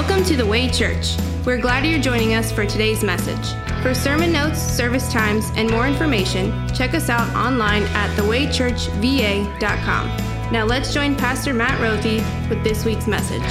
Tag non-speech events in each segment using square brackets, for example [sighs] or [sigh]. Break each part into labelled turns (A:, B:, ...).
A: Welcome to the Way Church. We're glad you're joining us for today's message. For sermon notes, service times, and more information, check us out online at thewaychurchva.com. Now let's join Pastor Matt Rothy with this week's message.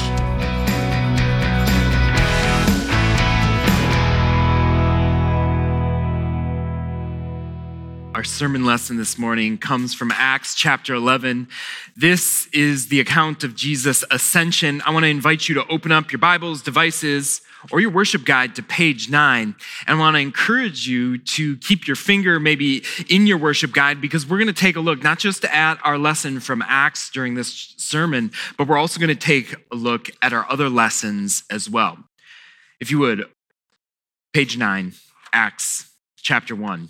B: Our sermon lesson this morning comes from Acts chapter 11. This is the account of Jesus' ascension. I want to invite you to open up your Bibles, devices, or your worship guide to page nine. And I want to encourage you to keep your finger maybe in your worship guide because we're going to take a look not just at our lesson from Acts during this sermon, but we're also going to take a look at our other lessons as well. If you would, page nine, Acts chapter one.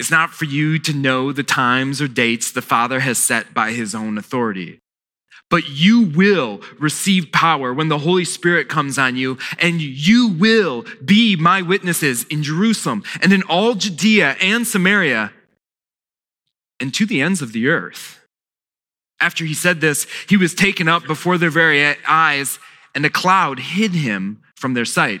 B: it's not for you to know the times or dates the Father has set by his own authority. But you will receive power when the Holy Spirit comes on you, and you will be my witnesses in Jerusalem and in all Judea and Samaria and to the ends of the earth. After he said this, he was taken up before their very eyes, and a cloud hid him from their sight.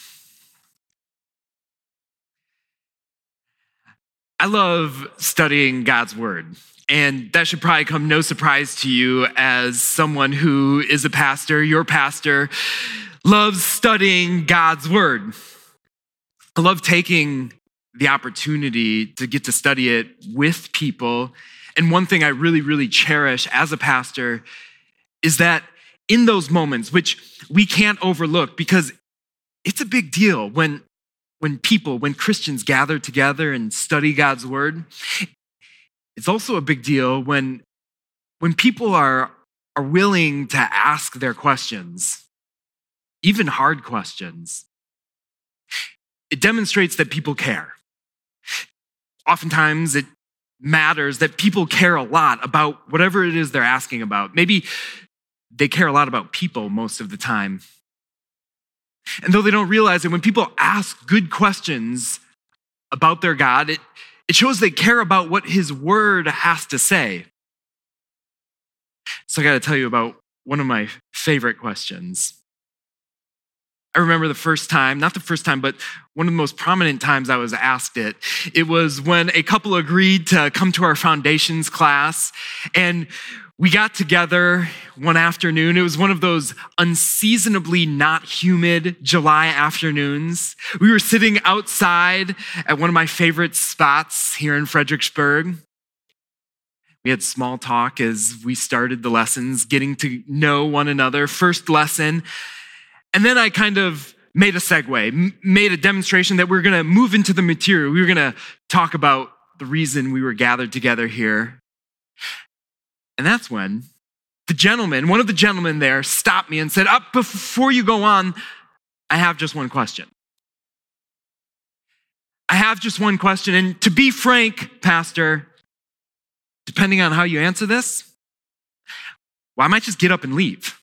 B: I love studying God's word. And that should probably come no surprise to you as someone who is a pastor, your pastor, loves studying God's word. I love taking the opportunity to get to study it with people. And one thing I really, really cherish as a pastor is that in those moments, which we can't overlook because it's a big deal when when people, when Christians gather together and study God's word. It's also a big deal when, when people are, are willing to ask their questions, even hard questions. It demonstrates that people care. Oftentimes, it matters that people care a lot about whatever it is they're asking about. Maybe they care a lot about people most of the time. And though they don't realize it, when people ask good questions about their God, it, it shows they care about what his word has to say. So I got to tell you about one of my favorite questions. I remember the first time, not the first time, but one of the most prominent times I was asked it. It was when a couple agreed to come to our foundations class and we got together one afternoon. It was one of those unseasonably not humid July afternoons. We were sitting outside at one of my favorite spots here in Fredericksburg. We had small talk as we started the lessons, getting to know one another. First lesson. And then I kind of made a segue, made a demonstration that we we're going to move into the material. We were going to talk about the reason we were gathered together here and that's when the gentleman, one of the gentlemen there, stopped me and said, Up oh, before you go on, I have just one question. I have just one question. And to be frank, Pastor, depending on how you answer this, well, I might just get up and leave.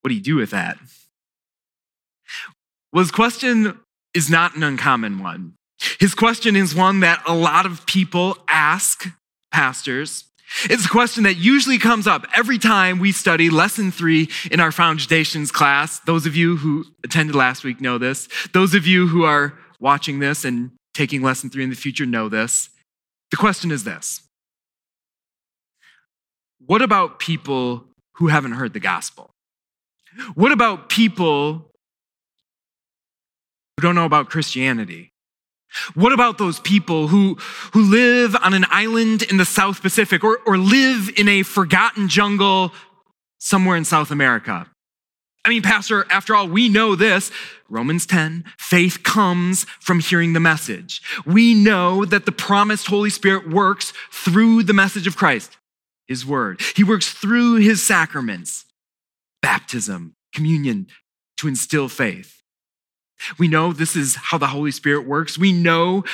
B: What do you do with that? Well, his question is not an uncommon one. His question is one that a lot of people ask pastors. It's a question that usually comes up every time we study lesson three in our foundations class. Those of you who attended last week know this. Those of you who are watching this and taking lesson three in the future know this. The question is this What about people who haven't heard the gospel? What about people who don't know about Christianity? What about those people who, who live on an island in the South Pacific or, or live in a forgotten jungle somewhere in South America? I mean, Pastor, after all, we know this. Romans 10, faith comes from hearing the message. We know that the promised Holy Spirit works through the message of Christ, His Word. He works through His sacraments, baptism, communion, to instill faith. We know this is how the Holy Spirit works. We know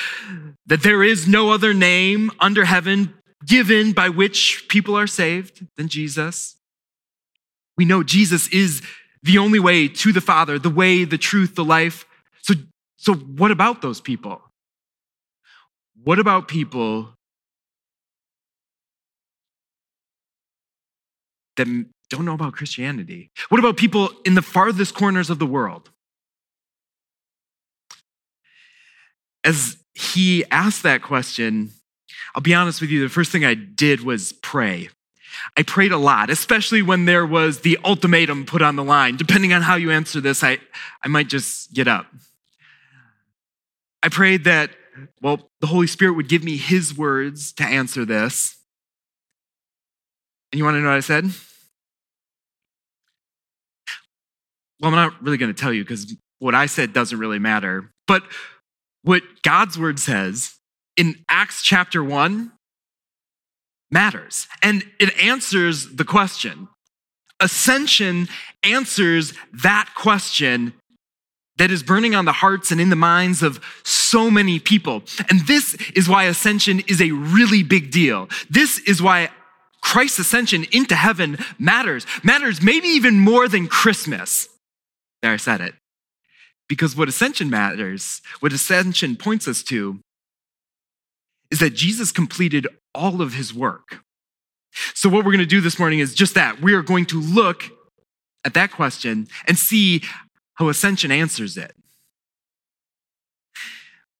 B: that there is no other name under heaven given by which people are saved than Jesus. We know Jesus is the only way to the Father, the way, the truth, the life. So, so what about those people? What about people that don't know about Christianity? What about people in the farthest corners of the world? As he asked that question, I'll be honest with you, the first thing I did was pray. I prayed a lot, especially when there was the ultimatum put on the line. Depending on how you answer this, I, I might just get up. I prayed that, well, the Holy Spirit would give me his words to answer this. And you want to know what I said? Well, I'm not really going to tell you because what I said doesn't really matter. But what God's word says in Acts chapter 1 matters. And it answers the question. Ascension answers that question that is burning on the hearts and in the minds of so many people. And this is why ascension is a really big deal. This is why Christ's ascension into heaven matters, matters maybe even more than Christmas. There, I said it. Because what ascension matters, what ascension points us to, is that Jesus completed all of his work. So, what we're going to do this morning is just that. We are going to look at that question and see how ascension answers it.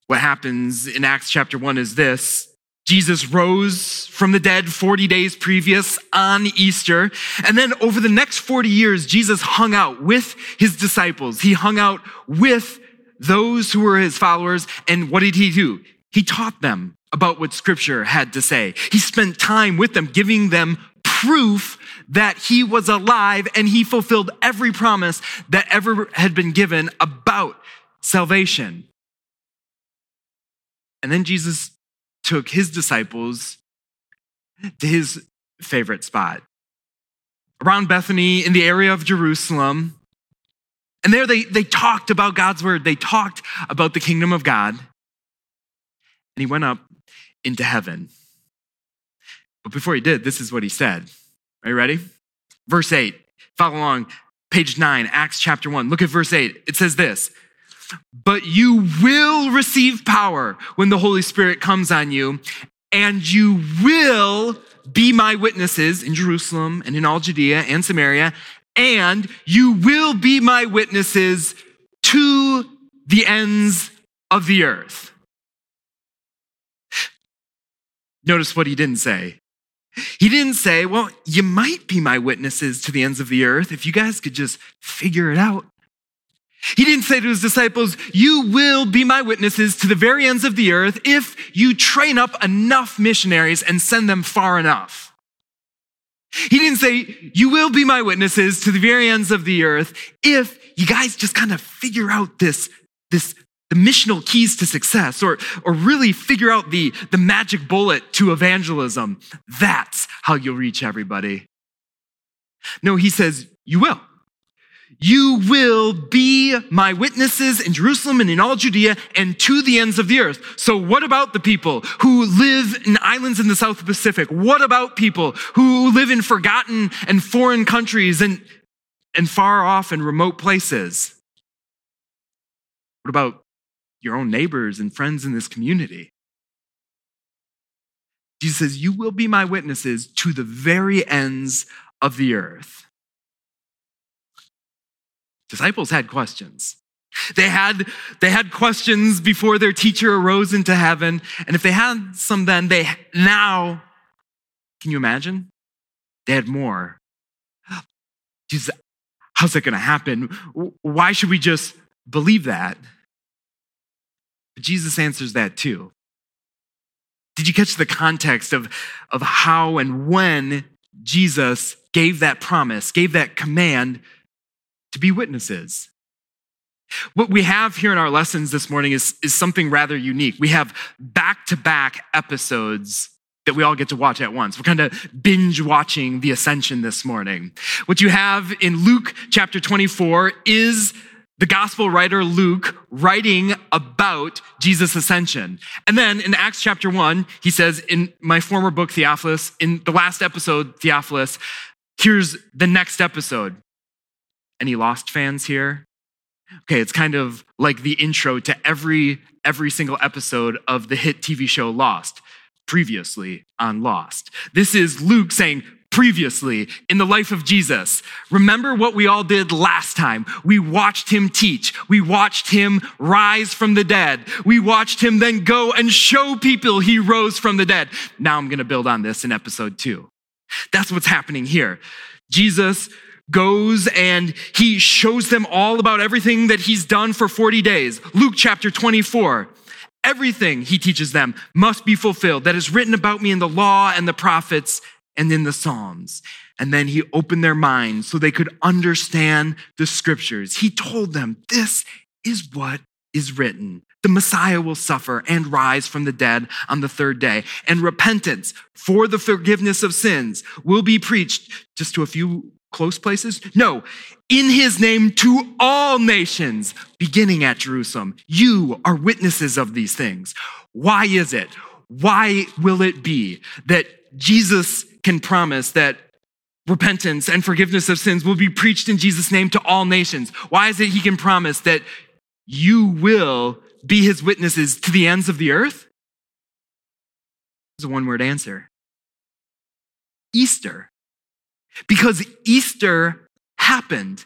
B: What happens in Acts chapter 1 is this Jesus rose from the dead 40 days previous on Easter. And then over the next 40 years, Jesus hung out with his disciples. He hung out with those who were his followers. And what did he do? He taught them about what scripture had to say. He spent time with them, giving them proof that he was alive and he fulfilled every promise that ever had been given about salvation. And then Jesus took his disciples to his favorite spot around Bethany in the area of Jerusalem. And there they, they talked about God's word, they talked about the kingdom of God. And he went up into heaven. But before he did, this is what he said. Are you ready? Verse 8. Follow along, page 9, Acts chapter 1. Look at verse 8. It says this but you will receive power when the Holy Spirit comes on you, and you will be my witnesses in Jerusalem and in all Judea and Samaria, and you will be my witnesses to the ends of the earth. Notice what he didn't say. He didn't say, Well, you might be my witnesses to the ends of the earth if you guys could just figure it out. He didn't say to his disciples, You will be my witnesses to the very ends of the earth if you train up enough missionaries and send them far enough. He didn't say, You will be my witnesses to the very ends of the earth if you guys just kind of figure out this, this, the missional keys to success or, or really figure out the, the magic bullet to evangelism. That's how you'll reach everybody. No, he says, You will. You will be my witnesses in Jerusalem and in all Judea and to the ends of the earth. So what about the people who live in islands in the South Pacific? What about people who live in forgotten and foreign countries and, and far off and remote places? What about your own neighbors and friends in this community? Jesus says, You will be my witnesses to the very ends of the earth. Disciples had questions. They had, they had questions before their teacher arose into heaven. And if they had some then, they now, can you imagine? They had more. Jesus, how's that going to happen? Why should we just believe that? But Jesus answers that too. Did you catch the context of, of how and when Jesus gave that promise, gave that command to be witnesses. What we have here in our lessons this morning is, is something rather unique. We have back to back episodes that we all get to watch at once. We're kind of binge watching the ascension this morning. What you have in Luke chapter 24 is the gospel writer Luke writing about Jesus' ascension. And then in Acts chapter 1, he says, In my former book, Theophilus, in the last episode, Theophilus, here's the next episode. Any Lost fans here? Okay, it's kind of like the intro to every every single episode of the hit TV show Lost, previously on Lost. This is Luke saying previously in the life of Jesus. Remember what we all did last time. We watched him teach. We watched him rise from the dead. We watched him then go and show people he rose from the dead. Now I'm going to build on this in episode 2. That's what's happening here. Jesus goes and he shows them all about everything that he's done for 40 days. Luke chapter 24. Everything he teaches them must be fulfilled that is written about me in the law and the prophets and in the Psalms. And then he opened their minds so they could understand the scriptures. He told them, This is what is written. The Messiah will suffer and rise from the dead on the third day. And repentance for the forgiveness of sins will be preached just to a few close places? No, in his name to all nations, beginning at Jerusalem. You are witnesses of these things. Why is it? Why will it be that Jesus can promise that repentance and forgiveness of sins will be preached in Jesus' name to all nations? Why is it he can promise that you will be his witnesses to the ends of the earth? It's a one word answer Easter because Easter happened.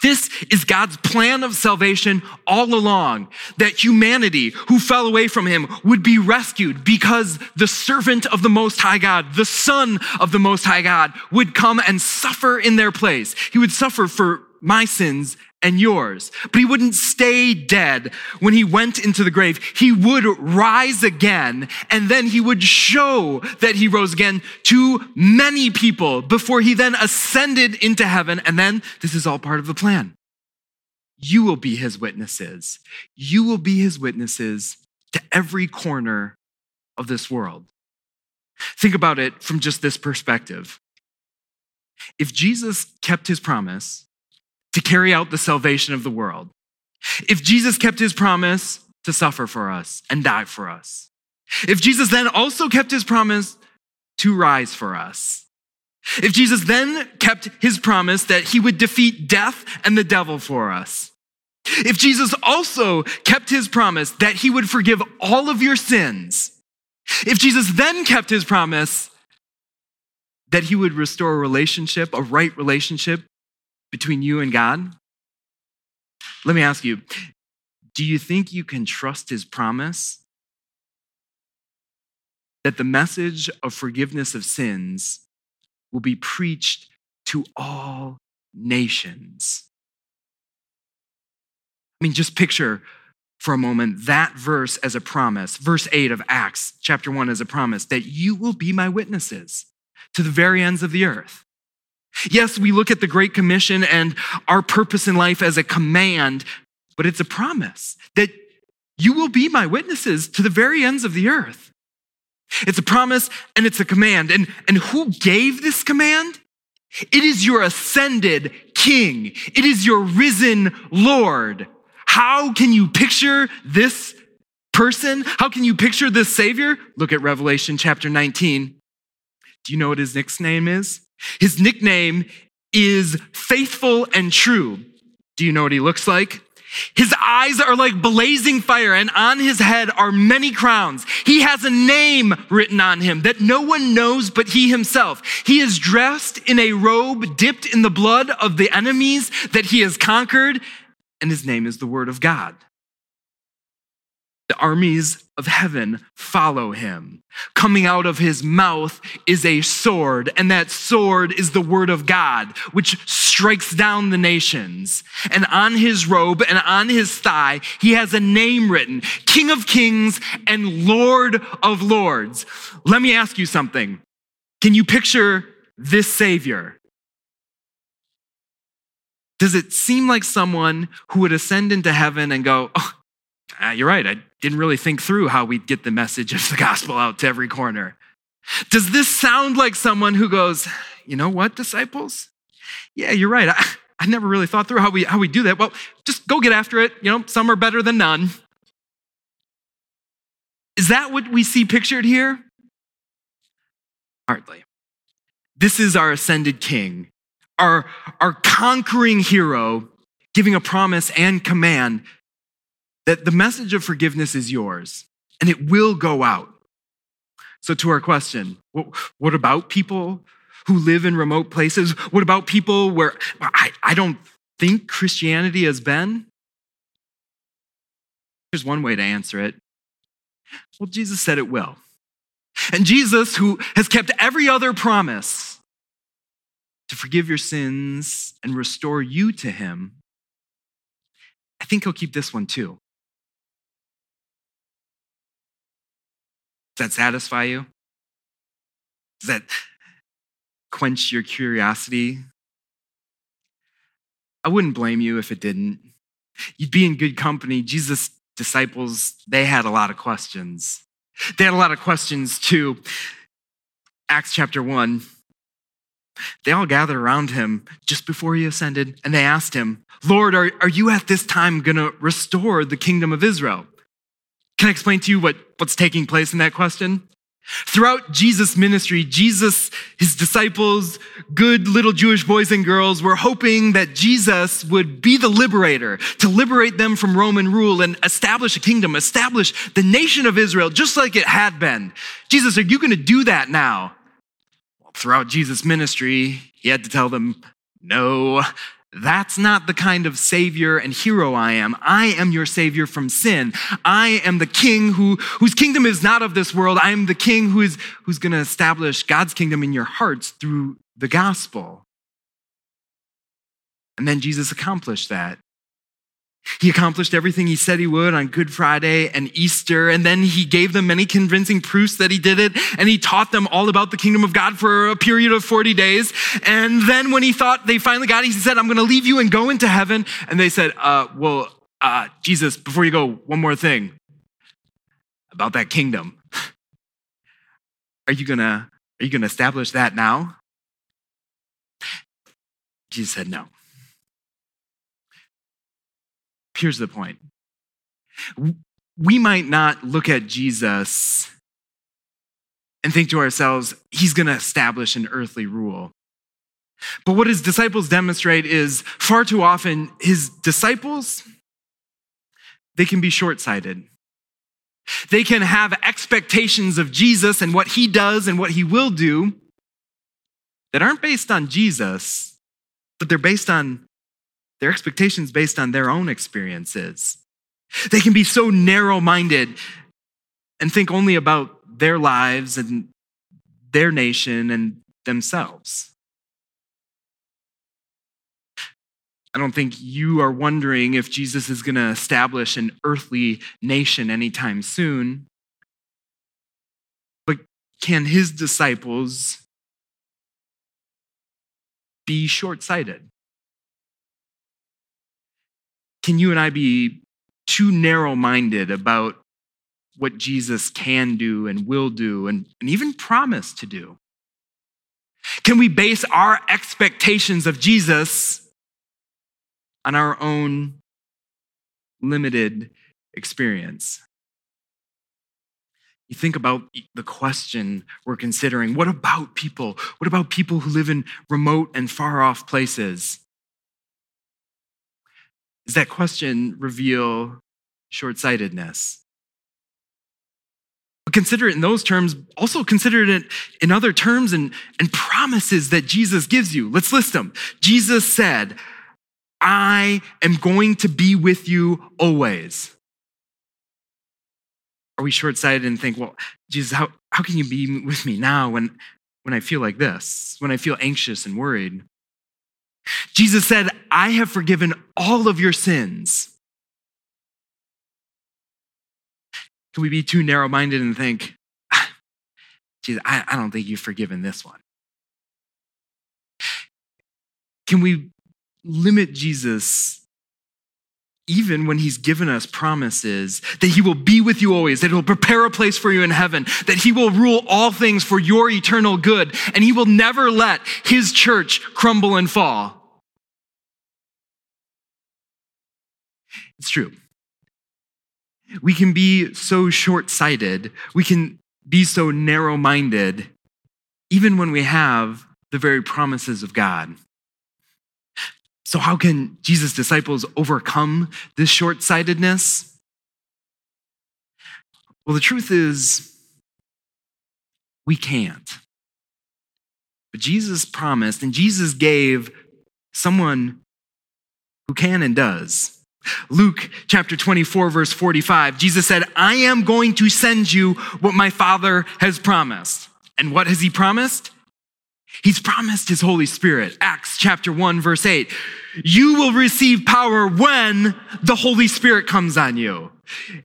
B: This is God's plan of salvation all along, that humanity who fell away from him would be rescued because the servant of the Most High God, the Son of the Most High God, would come and suffer in their place. He would suffer for my sins and yours. But he wouldn't stay dead when he went into the grave. He would rise again, and then he would show that he rose again to many people before he then ascended into heaven. And then this is all part of the plan. You will be his witnesses. You will be his witnesses to every corner of this world. Think about it from just this perspective. If Jesus kept his promise, to carry out the salvation of the world. If Jesus kept his promise to suffer for us and die for us, if Jesus then also kept his promise to rise for us, if Jesus then kept his promise that he would defeat death and the devil for us, if Jesus also kept his promise that he would forgive all of your sins, if Jesus then kept his promise that he would restore a relationship, a right relationship between you and God? Let me ask you do you think you can trust his promise that the message of forgiveness of sins will be preached to all nations? I mean, just picture for a moment that verse as a promise, verse 8 of Acts, chapter 1, as a promise that you will be my witnesses to the very ends of the earth. Yes, we look at the Great Commission and our purpose in life as a command, but it's a promise that you will be my witnesses to the very ends of the earth. It's a promise and it's a command. And, and who gave this command? It is your ascended king. It is your risen Lord. How can you picture this person? How can you picture this Savior? Look at Revelation chapter 19. Do you know what his nickname is? His nickname is faithful and true. Do you know what he looks like? His eyes are like blazing fire, and on his head are many crowns. He has a name written on him that no one knows but he himself. He is dressed in a robe dipped in the blood of the enemies that he has conquered, and his name is the Word of God. The armies of heaven follow him. Coming out of his mouth is a sword, and that sword is the word of God, which strikes down the nations. And on his robe and on his thigh, he has a name written King of Kings and Lord of Lords. Let me ask you something. Can you picture this Savior? Does it seem like someone who would ascend into heaven and go, oh, uh, you're right, I didn't really think through how we'd get the message of the gospel out to every corner. Does this sound like someone who goes, you know what, disciples? Yeah, you're right. I, I never really thought through how we, how we do that. Well, just go get after it. You know, some are better than none. Is that what we see pictured here? Hardly. This is our ascended king, our, our conquering hero, giving a promise and command that the message of forgiveness is yours and it will go out. So, to our question, what about people who live in remote places? What about people where I, I don't think Christianity has been? Here's one way to answer it. Well, Jesus said it will. And Jesus, who has kept every other promise to forgive your sins and restore you to Him, I think He'll keep this one too. Does that satisfy you? Does that quench your curiosity? I wouldn't blame you if it didn't. You'd be in good company. Jesus' disciples, they had a lot of questions. They had a lot of questions too. Acts chapter 1. They all gathered around him just before he ascended, and they asked him, Lord, are, are you at this time going to restore the kingdom of Israel? Can I explain to you what, what's taking place in that question? Throughout Jesus' ministry, Jesus, his disciples, good little Jewish boys and girls were hoping that Jesus would be the liberator to liberate them from Roman rule and establish a kingdom, establish the nation of Israel just like it had been. Jesus, are you going to do that now? throughout Jesus' ministry, he had to tell them, no, that's not the kind of savior and hero I am. I am your savior from sin. I am the king who, whose kingdom is not of this world. I am the king who is, who's going to establish God's kingdom in your hearts through the gospel. And then Jesus accomplished that. He accomplished everything he said he would on Good Friday and Easter, and then he gave them many convincing proofs that he did it, and he taught them all about the kingdom of God for a period of 40 days. And then when he thought they finally got it, he said, I'm going to leave you and go into heaven. And they said, uh, Well, uh, Jesus, before you go, one more thing about that kingdom. Are you going to are you going to establish that now? Jesus said, No. Here's the point we might not look at Jesus and think to ourselves, he's going to establish an earthly rule. But what his disciples demonstrate is far too often his disciples, they can be short sighted. They can have expectations of Jesus and what he does and what he will do that aren't based on Jesus, but they're based on their expectations based on their own experiences. They can be so narrow minded and think only about their lives and their nation and themselves. I don't think you are wondering if Jesus is going to establish an earthly nation anytime soon. But can his disciples be short sighted? Can you and I be too narrow minded about what Jesus can do and will do and, and even promise to do? Can we base our expectations of Jesus on our own limited experience. You think about the question we're considering what about people? What about people who live in remote and far off places? Does that question reveal short sightedness? But consider it in those terms, also consider it in other terms and, and promises that Jesus gives you. Let's list them. Jesus said, I am going to be with you always. Are we short sighted and think, well, Jesus, how, how can you be with me now when, when I feel like this, when I feel anxious and worried? Jesus said, I have forgiven all of your sins. Can we be too narrow minded and think, [sighs] Jesus, I, I don't think you've forgiven this one? Can we limit Jesus even when he's given us promises that he will be with you always, that he'll prepare a place for you in heaven, that he will rule all things for your eternal good, and he will never let his church crumble and fall. It's true. We can be so short sighted, we can be so narrow minded, even when we have the very promises of God. So, how can Jesus' disciples overcome this short sightedness? Well, the truth is, we can't. But Jesus promised, and Jesus gave someone who can and does. Luke chapter 24, verse 45, Jesus said, I am going to send you what my Father has promised. And what has he promised? He's promised his Holy Spirit. Acts chapter 1, verse 8. You will receive power when the Holy Spirit comes on you.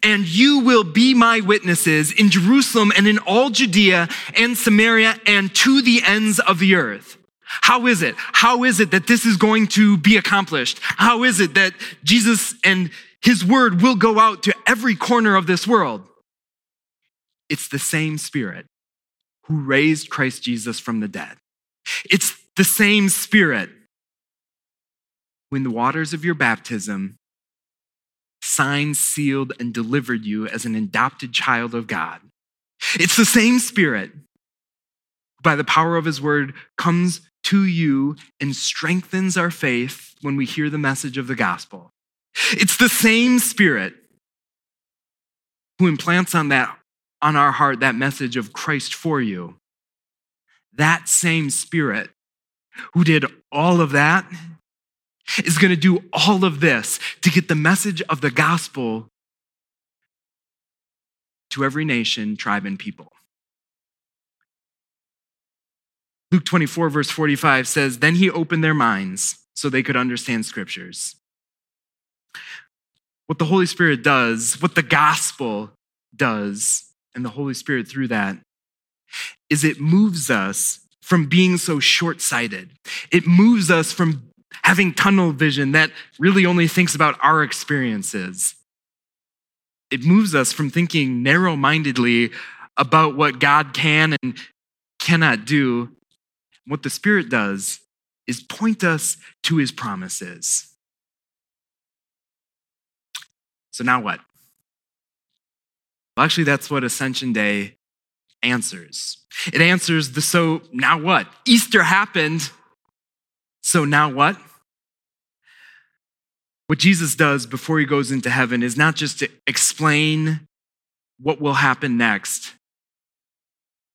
B: And you will be my witnesses in Jerusalem and in all Judea and Samaria and to the ends of the earth. How is it? How is it that this is going to be accomplished? How is it that Jesus and his word will go out to every corner of this world? It's the same spirit who raised Christ Jesus from the dead. It's the same spirit when the waters of your baptism signed, sealed, and delivered you as an adopted child of God. It's the same spirit by the power of his word comes to you and strengthens our faith when we hear the message of the gospel. It's the same spirit who implants on that on our heart that message of Christ for you that same spirit who did all of that is going to do all of this to get the message of the gospel to every nation, tribe, and people. Luke 24, verse 45 says, Then he opened their minds so they could understand scriptures. What the Holy Spirit does, what the gospel does, and the Holy Spirit through that is it moves us from being so short sighted. It moves us from having tunnel vision that really only thinks about our experiences. It moves us from thinking narrow mindedly about what God can and cannot do. What the Spirit does is point us to his promises. So now what? Well, actually, that's what Ascension Day answers. It answers the so now what? Easter happened. So now what? What Jesus does before he goes into heaven is not just to explain what will happen next,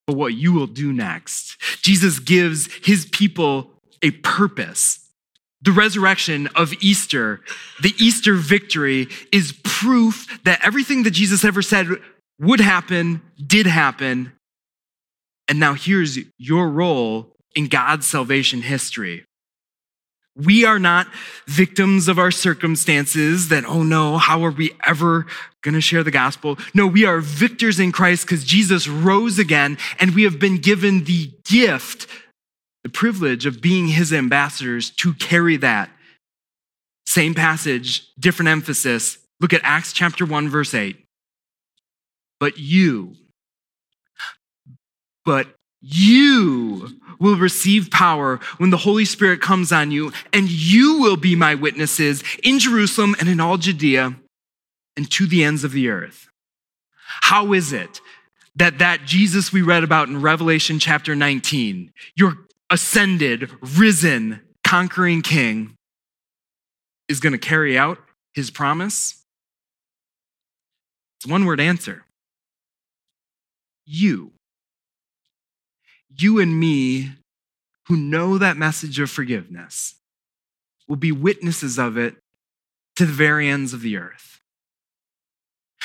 B: but what you will do next. Jesus gives his people a purpose. The resurrection of Easter, the Easter victory, is proof that everything that Jesus ever said would happen, did happen, and now here's your role in God's salvation history. We are not victims of our circumstances that, oh no, how are we ever going to share the gospel? No, we are victors in Christ because Jesus rose again and we have been given the gift, the privilege of being his ambassadors to carry that. Same passage, different emphasis. Look at Acts chapter 1, verse 8. But you, but you will receive power when the Holy Spirit comes on you, and you will be my witnesses in Jerusalem and in all Judea and to the ends of the earth. How is it that that Jesus we read about in Revelation chapter 19, your ascended, risen, conquering king, is going to carry out his promise? It's one word answer. You you and me who know that message of forgiveness will be witnesses of it to the very ends of the earth.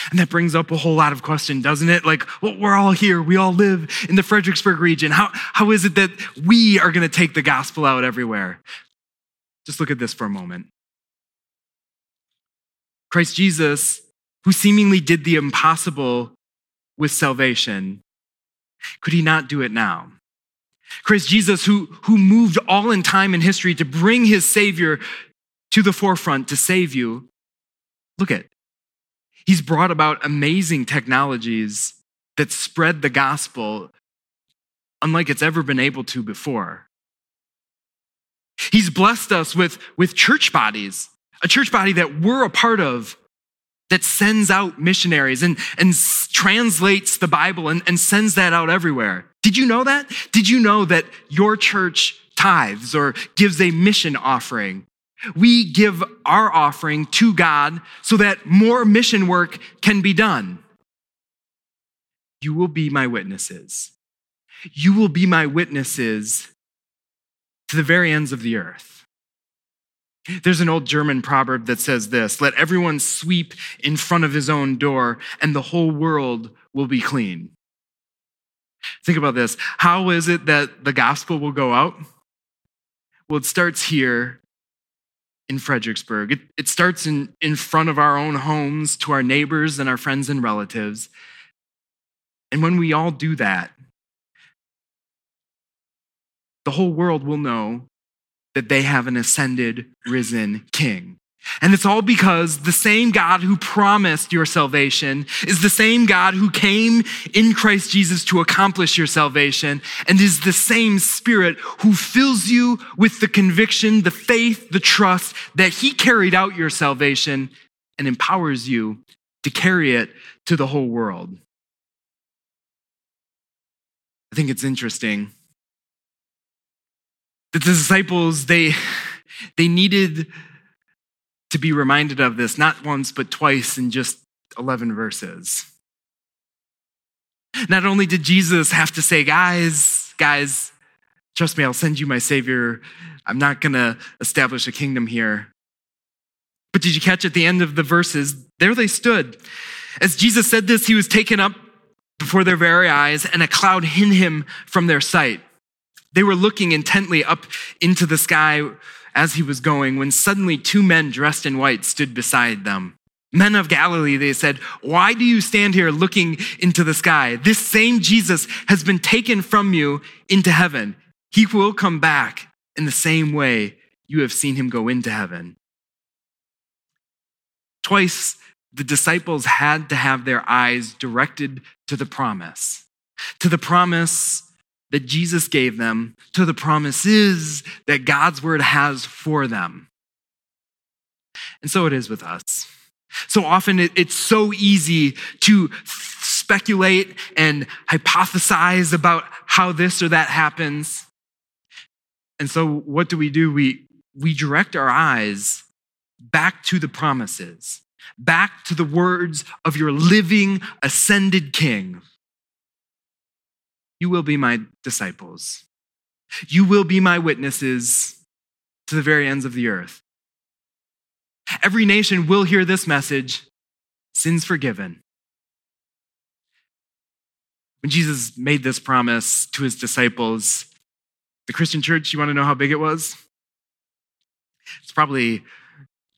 B: And that brings up a whole lot of question, doesn't it? Like, well, we're all here. We all live in the Fredericksburg region. How, how is it that we are going to take the gospel out everywhere? Just look at this for a moment. Christ Jesus, who seemingly did the impossible with salvation, could he not do it now? Christ Jesus, who, who moved all in time and history to bring his Savior to the forefront to save you. Look at, he's brought about amazing technologies that spread the gospel unlike it's ever been able to before. He's blessed us with, with church bodies, a church body that we're a part of that sends out missionaries and, and translates the Bible and, and sends that out everywhere. Did you know that? Did you know that your church tithes or gives a mission offering? We give our offering to God so that more mission work can be done. You will be my witnesses. You will be my witnesses to the very ends of the earth. There's an old German proverb that says this let everyone sweep in front of his own door, and the whole world will be clean. Think about this. How is it that the gospel will go out? Well, it starts here in Fredericksburg. It, it starts in, in front of our own homes to our neighbors and our friends and relatives. And when we all do that, the whole world will know that they have an ascended, risen king. And it's all because the same God who promised your salvation is the same God who came in Christ Jesus to accomplish your salvation and is the same Spirit who fills you with the conviction, the faith, the trust that He carried out your salvation and empowers you to carry it to the whole world. I think it's interesting that the disciples, they, they needed to be reminded of this, not once, but twice in just 11 verses. Not only did Jesus have to say, guys, guys, trust me, I'll send you my Savior. I'm not going to establish a kingdom here. But did you catch at the end of the verses? There they stood. As Jesus said this, he was taken up before their very eyes, and a cloud hid him from their sight. They were looking intently up into the sky as he was going when suddenly two men dressed in white stood beside them. Men of Galilee, they said, why do you stand here looking into the sky? This same Jesus has been taken from you into heaven. He will come back in the same way you have seen him go into heaven. Twice, the disciples had to have their eyes directed to the promise, to the promise that Jesus gave them to the promises that God's word has for them. And so it is with us. So often it, it's so easy to speculate and hypothesize about how this or that happens. And so what do we do? We, we direct our eyes back to the promises, back to the words of your living, ascended King. You will be my disciples. You will be my witnesses to the very ends of the earth. Every nation will hear this message sins forgiven. When Jesus made this promise to his disciples, the Christian church, you want to know how big it was? It's probably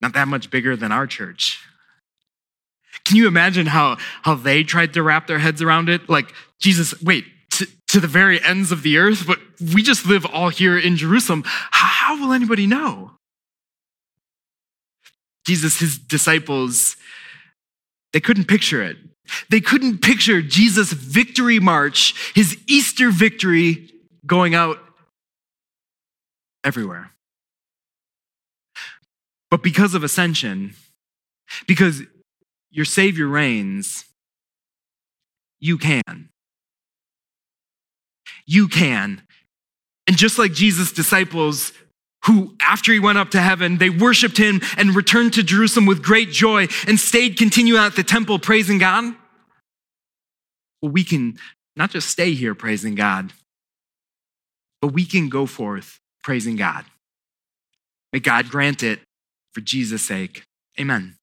B: not that much bigger than our church. Can you imagine how, how they tried to wrap their heads around it? Like, Jesus, wait, to, the very ends of the earth, but we just live all here in Jerusalem. How will anybody know? Jesus, his disciples, They couldn't picture it. They couldn't picture Jesus' victory march, his Easter victory going out everywhere. But because of ascension, because your Savior reigns, you can. You can. And just like Jesus' disciples, who after he went up to heaven, they worshiped him and returned to Jerusalem with great joy and stayed continuing at the temple praising God. Well, we can not just stay here praising God, but we can go forth praising God. May God grant it for Jesus' sake. Amen.